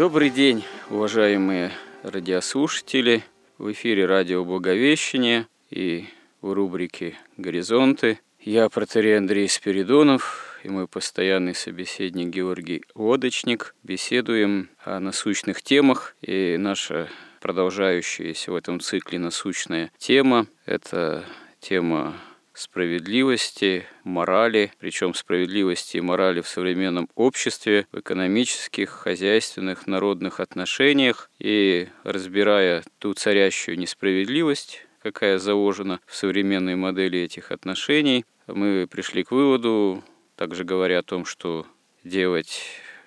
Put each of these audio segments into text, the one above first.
Добрый день, уважаемые радиослушатели. В эфире радио Благовещение и в рубрике «Горизонты». Я протерей Андрей Спиридонов и мой постоянный собеседник Георгий Лодочник. Беседуем о насущных темах. И наша продолжающаяся в этом цикле насущная тема – это тема справедливости, морали, причем справедливости и морали в современном обществе, в экономических, хозяйственных, народных отношениях. И разбирая ту царящую несправедливость, какая заложена в современной модели этих отношений, мы пришли к выводу, также говоря о том, что делать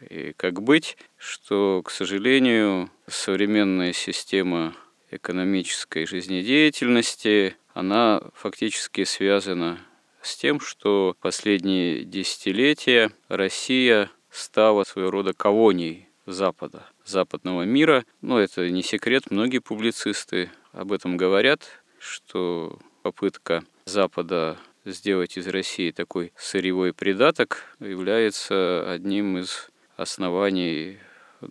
и как быть, что, к сожалению, современная система экономической жизнедеятельности она фактически связана с тем, что последние десятилетия Россия стала своего рода колонией Запада, западного мира. Но это не секрет, многие публицисты об этом говорят, что попытка Запада сделать из России такой сырьевой придаток является одним из оснований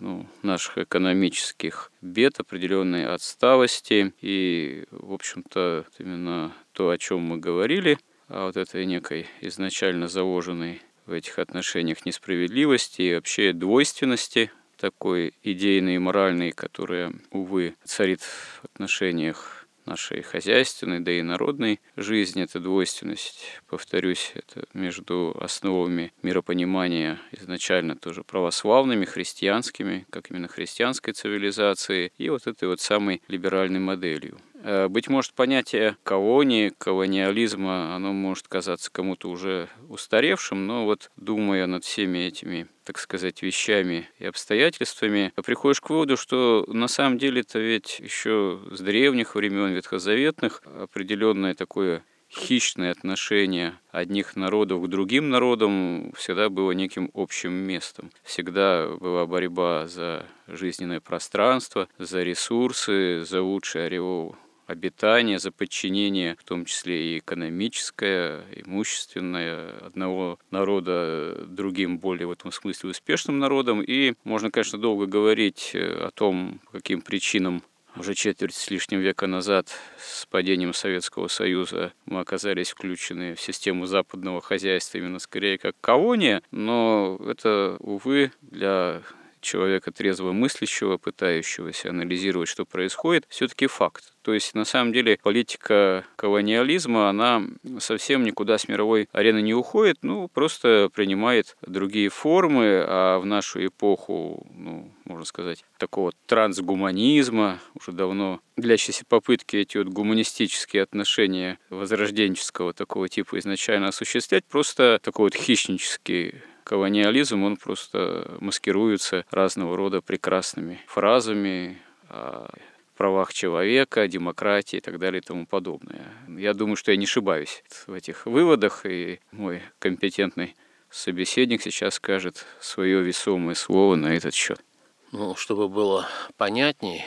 ну, наших экономических бед, определенной отсталости. И, в общем-то, именно то, о чем мы говорили, о вот этой некой изначально заложенной в этих отношениях несправедливости и вообще двойственности такой идейной и моральной, которая, увы, царит в отношениях нашей хозяйственной, да и народной жизни. Это двойственность, повторюсь, это между основами миропонимания изначально тоже православными, христианскими, как именно христианской цивилизации, и вот этой вот самой либеральной моделью. Э, быть может, понятие колонии, колониализма, оно может казаться кому-то уже устаревшим, но вот думая над всеми этими, так сказать, вещами и обстоятельствами, приходишь к выводу, что на самом деле это ведь еще с древних времен ветхозаветных определенное такое хищное отношение одних народов к другим народам всегда было неким общим местом. Всегда была борьба за жизненное пространство, за ресурсы, за лучший ореол обитание, за подчинение, в том числе и экономическое, имущественное одного народа другим более в этом смысле успешным народом. И можно, конечно, долго говорить э, о том, каким причинам уже четверть с лишним века назад с падением Советского Союза мы оказались включены в систему западного хозяйства именно скорее как колония, но это, увы, для человека трезво мыслящего, пытающегося анализировать, что происходит, все-таки факт. То есть, на самом деле, политика колониализма, она совсем никуда с мировой арены не уходит, ну, просто принимает другие формы, а в нашу эпоху, ну, можно сказать, такого трансгуманизма, уже давно длящиеся попытки эти вот гуманистические отношения возрожденческого такого типа изначально осуществлять, просто такой вот хищнический колониализм, он просто маскируется разного рода прекрасными фразами о правах человека, демократии и так далее и тому подобное. Я думаю, что я не ошибаюсь в этих выводах, и мой компетентный собеседник сейчас скажет свое весомое слово на этот счет. Ну, чтобы было понятней,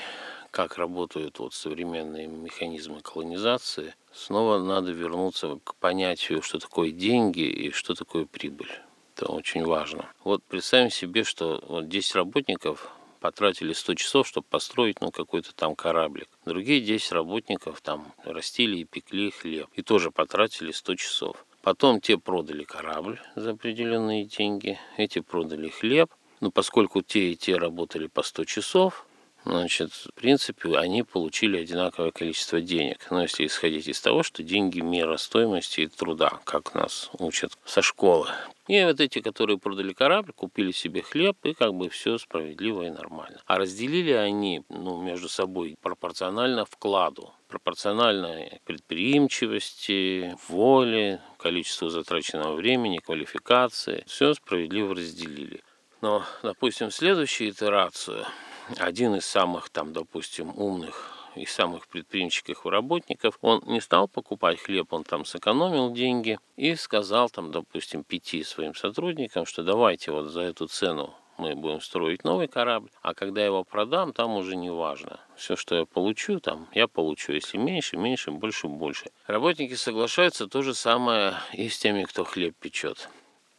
как работают вот современные механизмы колонизации, снова надо вернуться к понятию, что такое деньги и что такое прибыль. Это очень важно. Вот представим себе, что вот 10 работников потратили 100 часов, чтобы построить ну, какой-то там кораблик. Другие 10 работников там растили и пекли хлеб. И тоже потратили 100 часов. Потом те продали корабль за определенные деньги, эти продали хлеб. Но поскольку те и те работали по 100 часов, значит, в принципе, они получили одинаковое количество денег. Но если исходить из того, что деньги – мера стоимости и труда, как нас учат со школы. И вот эти, которые продали корабль, купили себе хлеб, и как бы все справедливо и нормально. А разделили они ну, между собой пропорционально вкладу, пропорционально предприимчивости, воле, количеству затраченного времени, квалификации. Все справедливо разделили. Но, допустим, следующую итерацию – один из самых там, допустим, умных и самых предприимчивых работников, он не стал покупать хлеб, он там сэкономил деньги и сказал там, допустим, пяти своим сотрудникам, что давайте вот за эту цену мы будем строить новый корабль, а когда я его продам, там уже не важно. Все, что я получу, там я получу. Если меньше, меньше, больше, больше. Работники соглашаются то же самое и с теми, кто хлеб печет.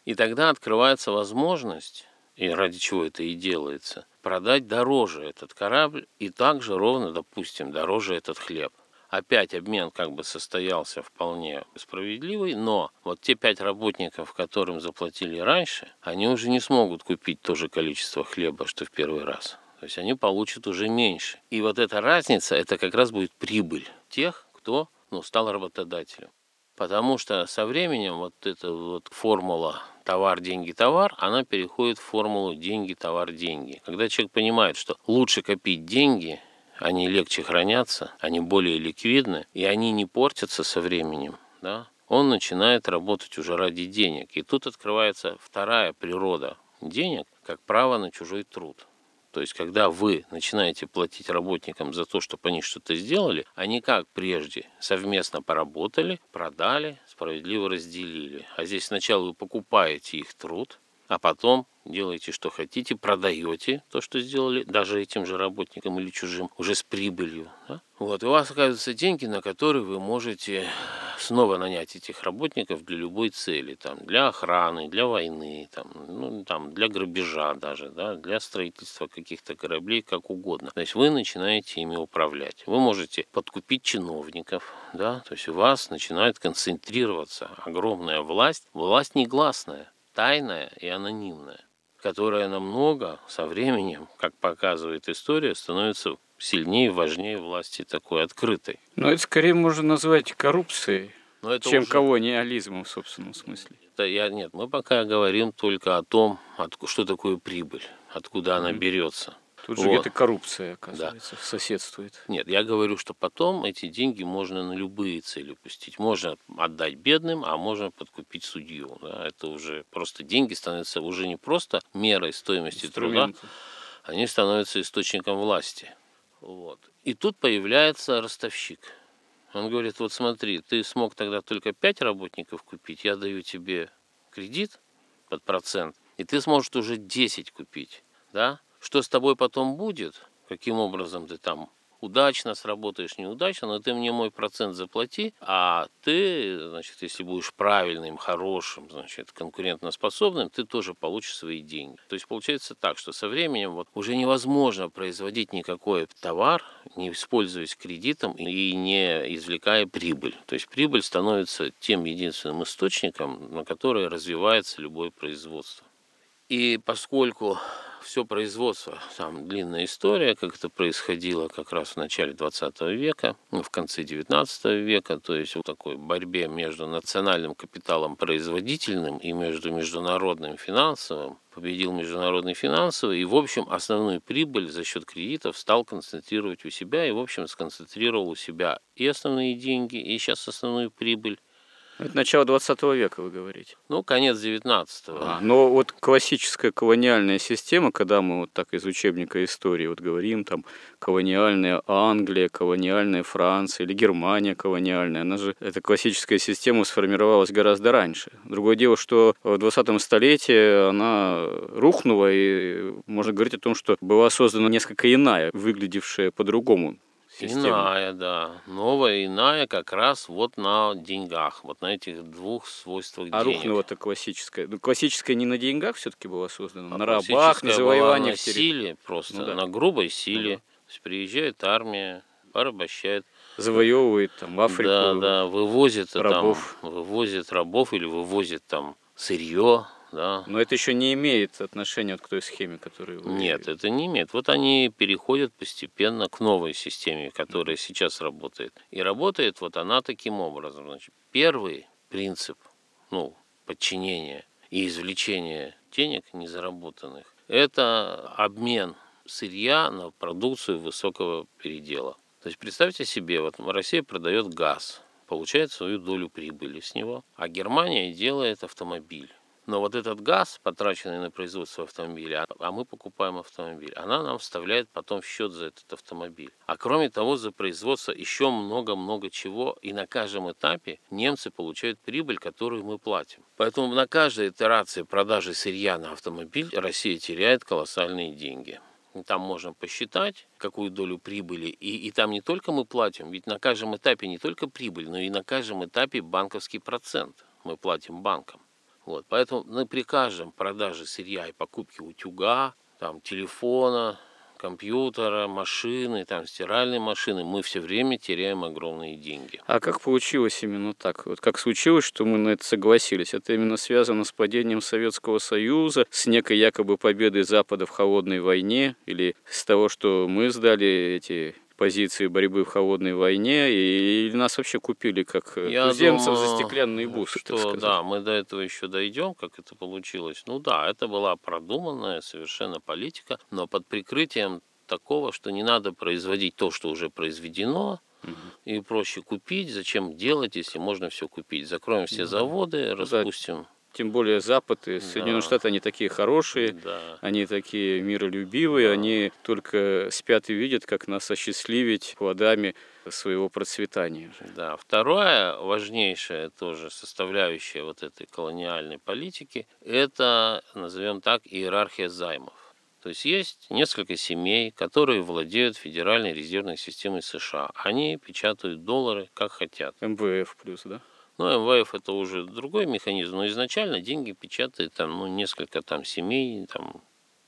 И тогда открывается возможность, и ради чего это и делается – продать дороже этот корабль и также ровно, допустим, дороже этот хлеб. Опять обмен как бы состоялся вполне справедливый, но вот те пять работников, которым заплатили раньше, они уже не смогут купить то же количество хлеба, что в первый раз. То есть они получат уже меньше. И вот эта разница, это как раз будет прибыль тех, кто ну, стал работодателем. Потому что со временем вот эта вот формула товар, деньги, товар, она переходит в формулу деньги, товар, деньги. Когда человек понимает, что лучше копить деньги, они легче хранятся, они более ликвидны, и они не портятся со временем, да, он начинает работать уже ради денег. И тут открывается вторая природа денег, как право на чужой труд. То есть, когда вы начинаете платить работникам за то, чтобы они что-то сделали, они как прежде совместно поработали, продали, справедливо разделили. А здесь сначала вы покупаете их труд, а потом делаете, что хотите, продаете то, что сделали, даже этим же работникам или чужим, уже с прибылью. Да? Вот, и у вас оказываются деньги, на которые вы можете снова нанять этих работников для любой цели, там, для охраны, для войны, там, ну, там, для грабежа даже, да, для строительства каких-то кораблей, как угодно. То есть вы начинаете ими управлять. Вы можете подкупить чиновников, да, то есть у вас начинает концентрироваться огромная власть, власть негласная, тайная и анонимная которая намного со временем, как показывает история, становится сильнее и важнее власти такой открытой. Но это скорее можно назвать коррупцией, Но это чем уже... колониализмом в собственном смысле. Это я, нет, мы пока говорим только о том, от, что такое прибыль, откуда она берется. Тут же вот. где-то коррупция, оказывается, да. соседствует. Нет, я говорю, что потом эти деньги можно на любые цели пустить. Можно отдать бедным, а можно подкупить судью. Да? Это уже просто деньги становятся уже не просто мерой стоимости труда, они становятся источником власти. Вот. И тут появляется ростовщик. Он говорит, вот смотри, ты смог тогда только 5 работников купить, я даю тебе кредит под процент, и ты сможешь уже 10 купить, да? Что с тобой потом будет, каким образом ты там удачно сработаешь, неудачно, но ты мне мой процент заплати, а ты, значит, если будешь правильным, хорошим, значит, конкурентоспособным, ты тоже получишь свои деньги. То есть получается так, что со временем вот уже невозможно производить никакой товар, не используясь кредитом и не извлекая прибыль. То есть прибыль становится тем единственным источником, на который развивается любое производство. И поскольку все производство, там длинная история, как это происходило как раз в начале 20 века, ну, в конце 19 века, то есть в такой борьбе между национальным капиталом производительным и между международным финансовым, победил международный финансовый и, в общем, основную прибыль за счет кредитов стал концентрировать у себя и, в общем, сконцентрировал у себя и основные деньги, и сейчас основную прибыль, это начало 20 века, вы говорите. Ну, конец 19-го. А, но вот классическая колониальная система, когда мы вот так из учебника истории вот говорим, там, колониальная Англия, колониальная Франция или Германия колониальная, она же, эта классическая система сформировалась гораздо раньше. Другое дело, что в 20-м столетии она рухнула, и можно говорить о том, что была создана несколько иная, выглядевшая по-другому система. Иная, да. Новая, иная как раз вот на деньгах, вот на этих двух свойствах а денег. рухнула-то классическая. Ну, классическая не на деньгах все-таки была создана, А на рабах, на завоеваниях. на силе просто, Ну да. на грубой силе. Ну да. То есть приезжает армия, порабощает. Завоевывает там Африку. Да, да, вывозит рабов. там, вывозит рабов или вывозит там сырье, да. Но это еще не имеет отношения вот к той схеме, которую вы... Нет, это не имеет. Вот они переходят постепенно к новой системе, которая сейчас работает. И работает вот она таким образом. Значит, первый принцип, ну, подчинения и извлечения денег незаработанных, это обмен сырья на продукцию высокого передела. То есть представьте себе, вот Россия продает газ, получает свою долю прибыли с него, а Германия делает автомобиль. Но вот этот газ, потраченный на производство автомобиля, а мы покупаем автомобиль, она нам вставляет потом в счет за этот автомобиль. А кроме того, за производство еще много-много чего. И на каждом этапе немцы получают прибыль, которую мы платим. Поэтому на каждой итерации продажи сырья на автомобиль Россия теряет колоссальные деньги. Там можно посчитать, какую долю прибыли. И, и там не только мы платим, ведь на каждом этапе не только прибыль, но и на каждом этапе банковский процент мы платим банкам. Вот, поэтому ну, при каждом продаже сырья и покупке утюга, там, телефона, компьютера, машины, там, стиральной машины, мы все время теряем огромные деньги. А как получилось именно так? Вот как случилось, что мы на это согласились? Это именно связано с падением Советского Союза, с некой якобы победой Запада в холодной войне, или с того, что мы сдали эти позиции борьбы в холодной войне, и, или нас вообще купили как э, Я туземцев за думаю, стеклянные бусы, так что, сказать. да, мы до этого еще дойдем, как это получилось. Ну да, это была продуманная совершенно политика, но под прикрытием такого, что не надо производить то, что уже произведено, и проще купить. Зачем делать, если можно все купить? Закроем все заводы, распустим. Тем более Запад и Соединенные Да. Штаты, они такие хорошие, Да. Они такие миролюбивые, Да. они только спят и видят, как нас осчастливить плодами своего процветания. Да, вторая важнейшая тоже составляющая вот этой колониальной политики – это, назовем так, иерархия займов. То есть есть несколько семей, которые владеют Федеральной резервной системой США. Они печатают доллары как хотят. МВФ плюс, да? Ну, МВФ это уже другой механизм, но изначально деньги печатает там, ну, несколько там семей, там,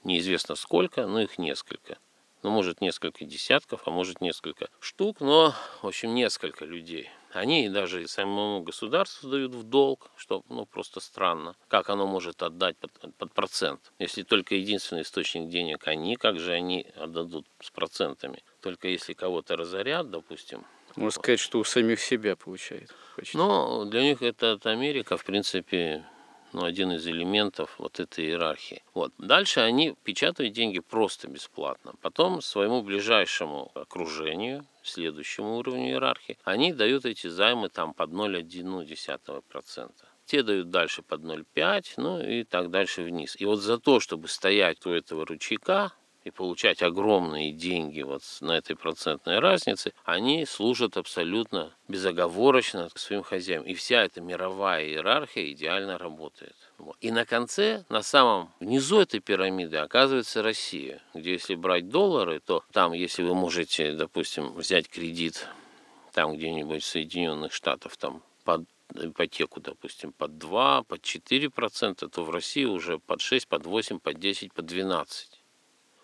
неизвестно сколько, но их несколько. Ну, может, несколько десятков, а может, несколько штук, но, в общем, несколько людей. Они даже самому государству дают в долг, что, ну, просто странно. Как оно может отдать под, под процент? Если только единственный источник денег они, как же они отдадут с процентами? Только если кого-то разорят, допустим, Можно сказать, что у самих себя получает. почти. ну, для них это от Америка, в принципе, ну, один из элементов вот этой иерархии. Вот. Дальше они печатают деньги просто бесплатно. Потом своему ближайшему окружению, следующему уровню иерархии, они дают эти займы там под 0,1%. Те дают дальше под 0,5, ну и так дальше вниз. И вот за то, чтобы стоять у этого ручейка, и получать огромные деньги вот на этой процентной разнице, они служат абсолютно безоговорочно своим хозяям. И вся эта мировая иерархия идеально работает. И на конце, на самом низу этой пирамиды оказывается Россия, где если брать доллары, то там, если вы можете, допустим, взять кредит там где-нибудь в Соединенных Штатах, там под ипотеку, допустим, под 2, под 4 процента, то в России уже под 6, под 8, под 10, под 12.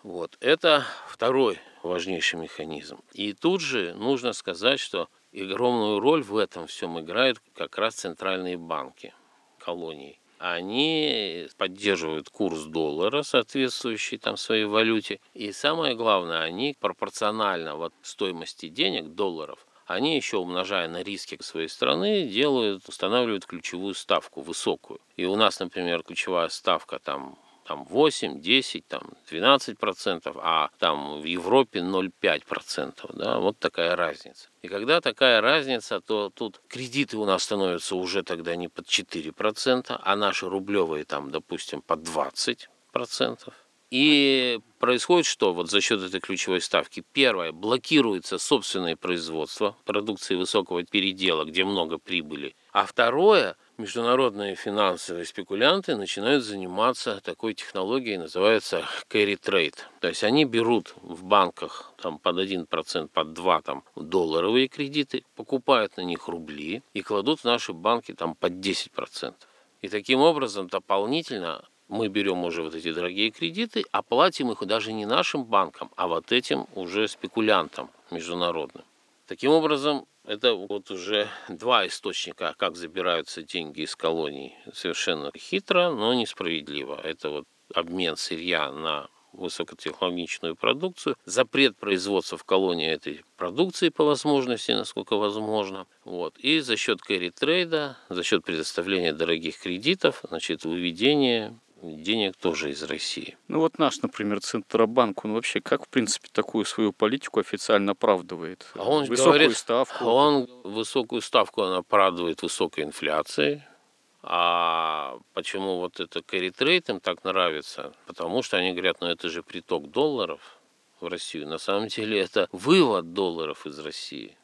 Вот. Это второй важнейший механизм. И тут же нужно сказать, что огромную роль в этом всем играют как раз центральные банки колоний. Они поддерживают курс доллара, соответствующий там своей валюте. И самое главное, они пропорционально вот стоимости денег, долларов, они еще умножая на риски своей страны, делают, устанавливают ключевую ставку высокую. И у нас, например, ключевая ставка там там 8, 10, там 12 процентов, а там в Европе 0,5 процентов, да, вот такая разница. И когда такая разница, то тут кредиты у нас становятся уже тогда не под 4 процента, а наши рублевые там, допустим, под 20 процентов. И происходит что вот за счет этой ключевой ставки? Первое, блокируется собственное производство продукции высокого передела, где много прибыли, А второе, международные финансовые спекулянты начинают заниматься такой технологией, называется carry trade. То есть они берут в банках там, под 1%, под 2% там, долларовые кредиты, покупают на них рубли и кладут в наши банки там, под 10%. И таким образом дополнительно мы берем уже вот эти дорогие кредиты, а платим их даже не нашим банкам, а вот этим уже спекулянтам международным. Таким образом, это вот уже два источника, как забираются деньги из колоний. Совершенно хитро, но несправедливо. Это вот обмен сырья на высокотехнологичную продукцию, запрет производства в колонии этой продукции по возможности, насколько возможно. Вот. И за счет кэрри-трейда, за счет предоставления дорогих кредитов, значит, выведение денег тоже из России. Ну вот наш, например, Центробанк, он вообще как, в принципе, такую свою политику официально оправдывает? А он Высокую говорит, ставку? Он высокую ставку он оправдывает высокой инфляцией. А почему вот это carry им так нравится? Потому что они говорят, ну это же приток долларов в Россию. На самом деле это вывод долларов из России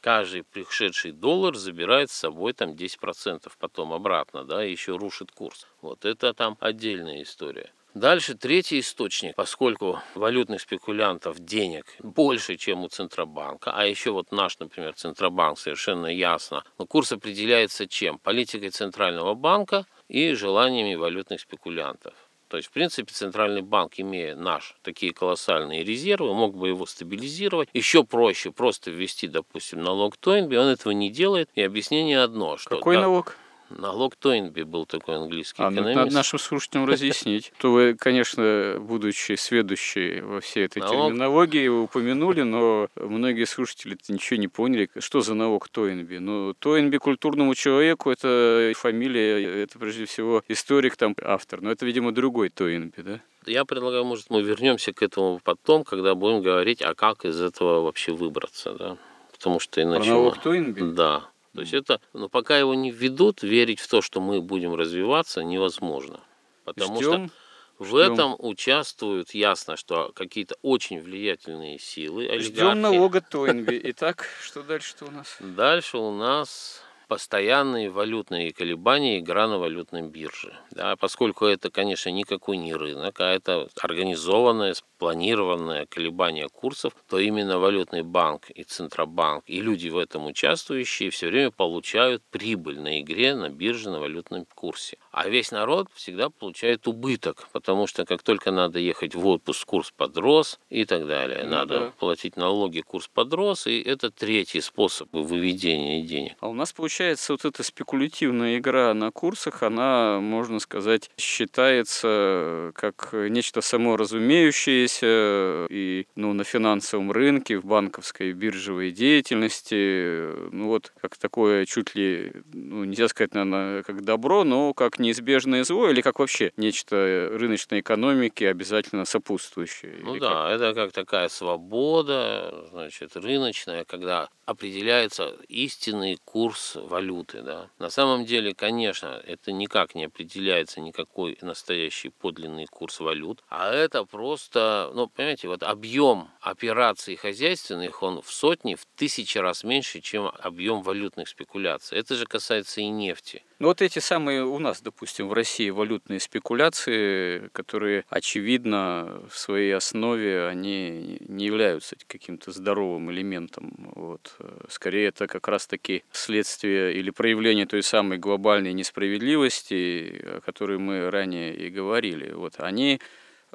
каждый пришедший доллар забирает с собой там 10% потом обратно, да, и еще рушит курс. Вот это там отдельная история. Дальше третий источник, поскольку валютных спекулянтов денег больше, чем у Центробанка, а еще вот наш, например, Центробанк совершенно ясно, но курс определяется чем? Политикой Центрального банка и желаниями валютных спекулянтов. То есть, в принципе, Центральный банк, имея наш такие колоссальные резервы, мог бы его стабилизировать. Еще проще просто ввести, допустим, налог Тойнби. Он этого не делает. И объяснение одно. Что, Какой да, налог? Налог Тойнби был такой английский а, ну, экономист. надо нашим слушателям разъяснить. То вы, конечно, будучи сведущие во всей этой налог... терминологии, вы упомянули, но многие слушатели ничего не поняли. Что за налог Тойнби? Ну, Тойнби культурному человеку, это фамилия, это прежде всего историк, там автор. Но это, видимо, другой Тойнби, да? Я предлагаю, может, мы вернемся к этому потом, когда будем говорить, а как из этого вообще выбраться, да? Потому что иначе... Про налог Тойнби? Да. То есть это, но пока его не введут, верить в то, что мы будем развиваться, невозможно. Потому Ждем. что в Ждем. этом участвуют, ясно, что какие-то очень влиятельные силы. Олигархи. Ждем налога Тойнби. Итак, что дальше-то у нас? Дальше у нас постоянные валютные колебания игра на валютной бирже. Да, поскольку это, конечно, никакой не рынок, а это организованное, спланированное колебание курсов, то именно валютный банк и Центробанк и люди в этом участвующие все время получают прибыль на игре на бирже на валютном курсе. А весь народ всегда получает убыток, потому что как только надо ехать в отпуск, курс подрос и так далее. Ну, надо да. платить налоги, курс подрос, и это третий способ выведения денег. А у нас получается вот эта спекулятивная игра на курсах, она, можно сказать, считается как нечто саморазумеющееся и ну, на финансовом рынке, в банковской биржевой деятельности, ну вот как такое чуть ли, ну, нельзя сказать, наверное, как добро, но как неизбежное зло или как вообще нечто рыночной экономики обязательно сопутствующее? Ну да, как? это как такая свобода, значит, рыночная, когда определяется истинный курс валюты. Да. На самом деле, конечно, это никак не определяется никакой настоящий подлинный курс валют, а это просто, ну, понимаете, вот объем операций хозяйственных, он в сотни, в тысячи раз меньше, чем объем валютных спекуляций. Это же касается и нефти. Ну вот эти самые у нас, допустим, в России валютные спекуляции, которые, очевидно, в своей основе они не являются каким-то здоровым элементом. Вот. Скорее, это как раз-таки следствие или проявление той самой глобальной несправедливости, о которой мы ранее и говорили. Вот. Они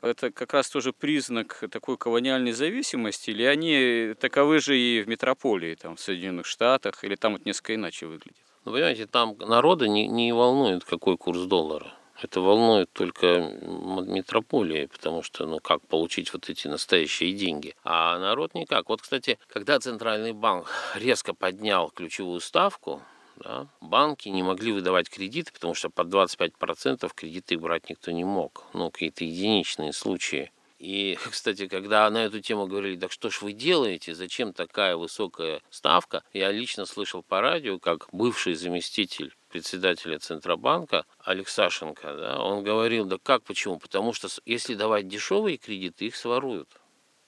это как раз тоже признак такой колониальной зависимости, или они таковы же и в метрополии, там, в Соединенных Штатах, или там это несколько иначе выглядит? Ну, понимаете, там народа не, не волнует, какой курс доллара. Это волнует только метрополии, потому что, ну, как получить вот эти настоящие деньги. А народ никак. Вот, кстати, когда Центральный банк резко поднял ключевую ставку, да, банки не могли выдавать кредиты, потому что под 25% кредиты брать никто не мог. Ну, какие-то единичные случаи. И, кстати, когда на эту тему говорили, так что ж вы делаете, зачем такая высокая ставка, я лично слышал по радио, как бывший заместитель председателя Центробанка Алексашенко, да, он говорил, да как, почему? Потому что если давать дешевые кредиты, их своруют.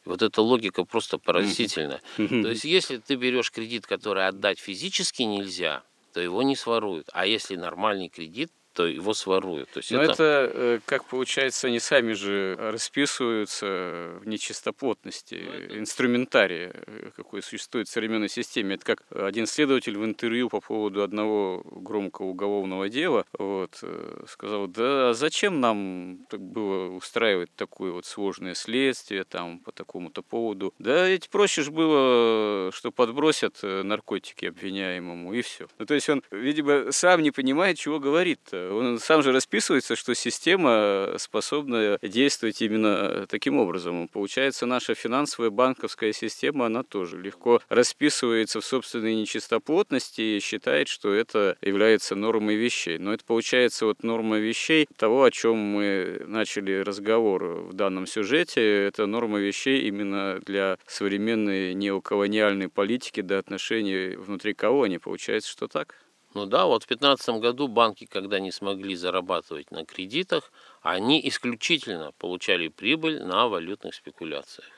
Вот эта логика просто поразительна. То есть, если ты берешь кредит, который отдать физически нельзя, то его не своруют. А если нормальный кредит, то его своруют. То есть Но это... это, э, как получается, они сами же расписываются в нечистоплотности это... инструментария, э, какой существует в современной системе. Это как один следователь в интервью по поводу одного громкого уголовного дела вот, э, сказал, да зачем нам было устраивать такое вот сложное следствие там по такому-то поводу? Да ведь проще же было, что подбросят наркотики обвиняемому и все. Ну, то есть он, видимо, сам не понимает, чего говорит. Он сам же расписывается, что система способна действовать именно таким образом. Получается, наша финансовая банковская система, она тоже легко расписывается в собственной нечистоплотности и считает, что это является нормой вещей. Но это получается вот норма вещей того, о чем мы начали разговор в данном сюжете. Это норма вещей именно для современной неоколониальной политики до отношений внутри колонии. Получается, что так? Ну да, вот в 2015 году банки, когда не смогли зарабатывать на кредитах, они исключительно получали прибыль на валютных спекуляциях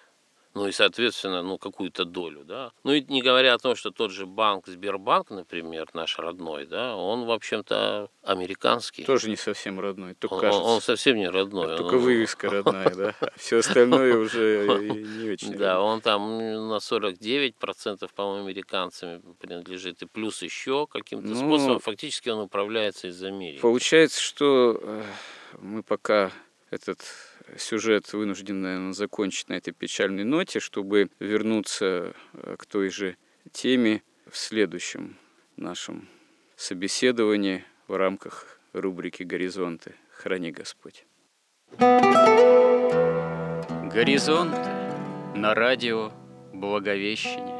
ну и, соответственно, ну, какую-то долю, да. Ну и не говоря о том, что тот же банк, Сбербанк, например, наш родной, да, он, в общем-то, американский. Тоже не совсем родной, только он, кажется. Он совсем не родной. Только он... вывеска родная, да. Все остальное уже не очень. Да, он там на 49%, по-моему, американцами принадлежит, и плюс еще каким-то ну, способом. Фактически он управляется из Америки. Получается, что э, мы пока этот сюжет вынужден, наверное, закончить на этой печальной ноте, чтобы вернуться э, к той же теме в следующем нашем собеседовании в рамках рубрики «Горизонты». Храни Господь. Горизонты на радио Благовещение.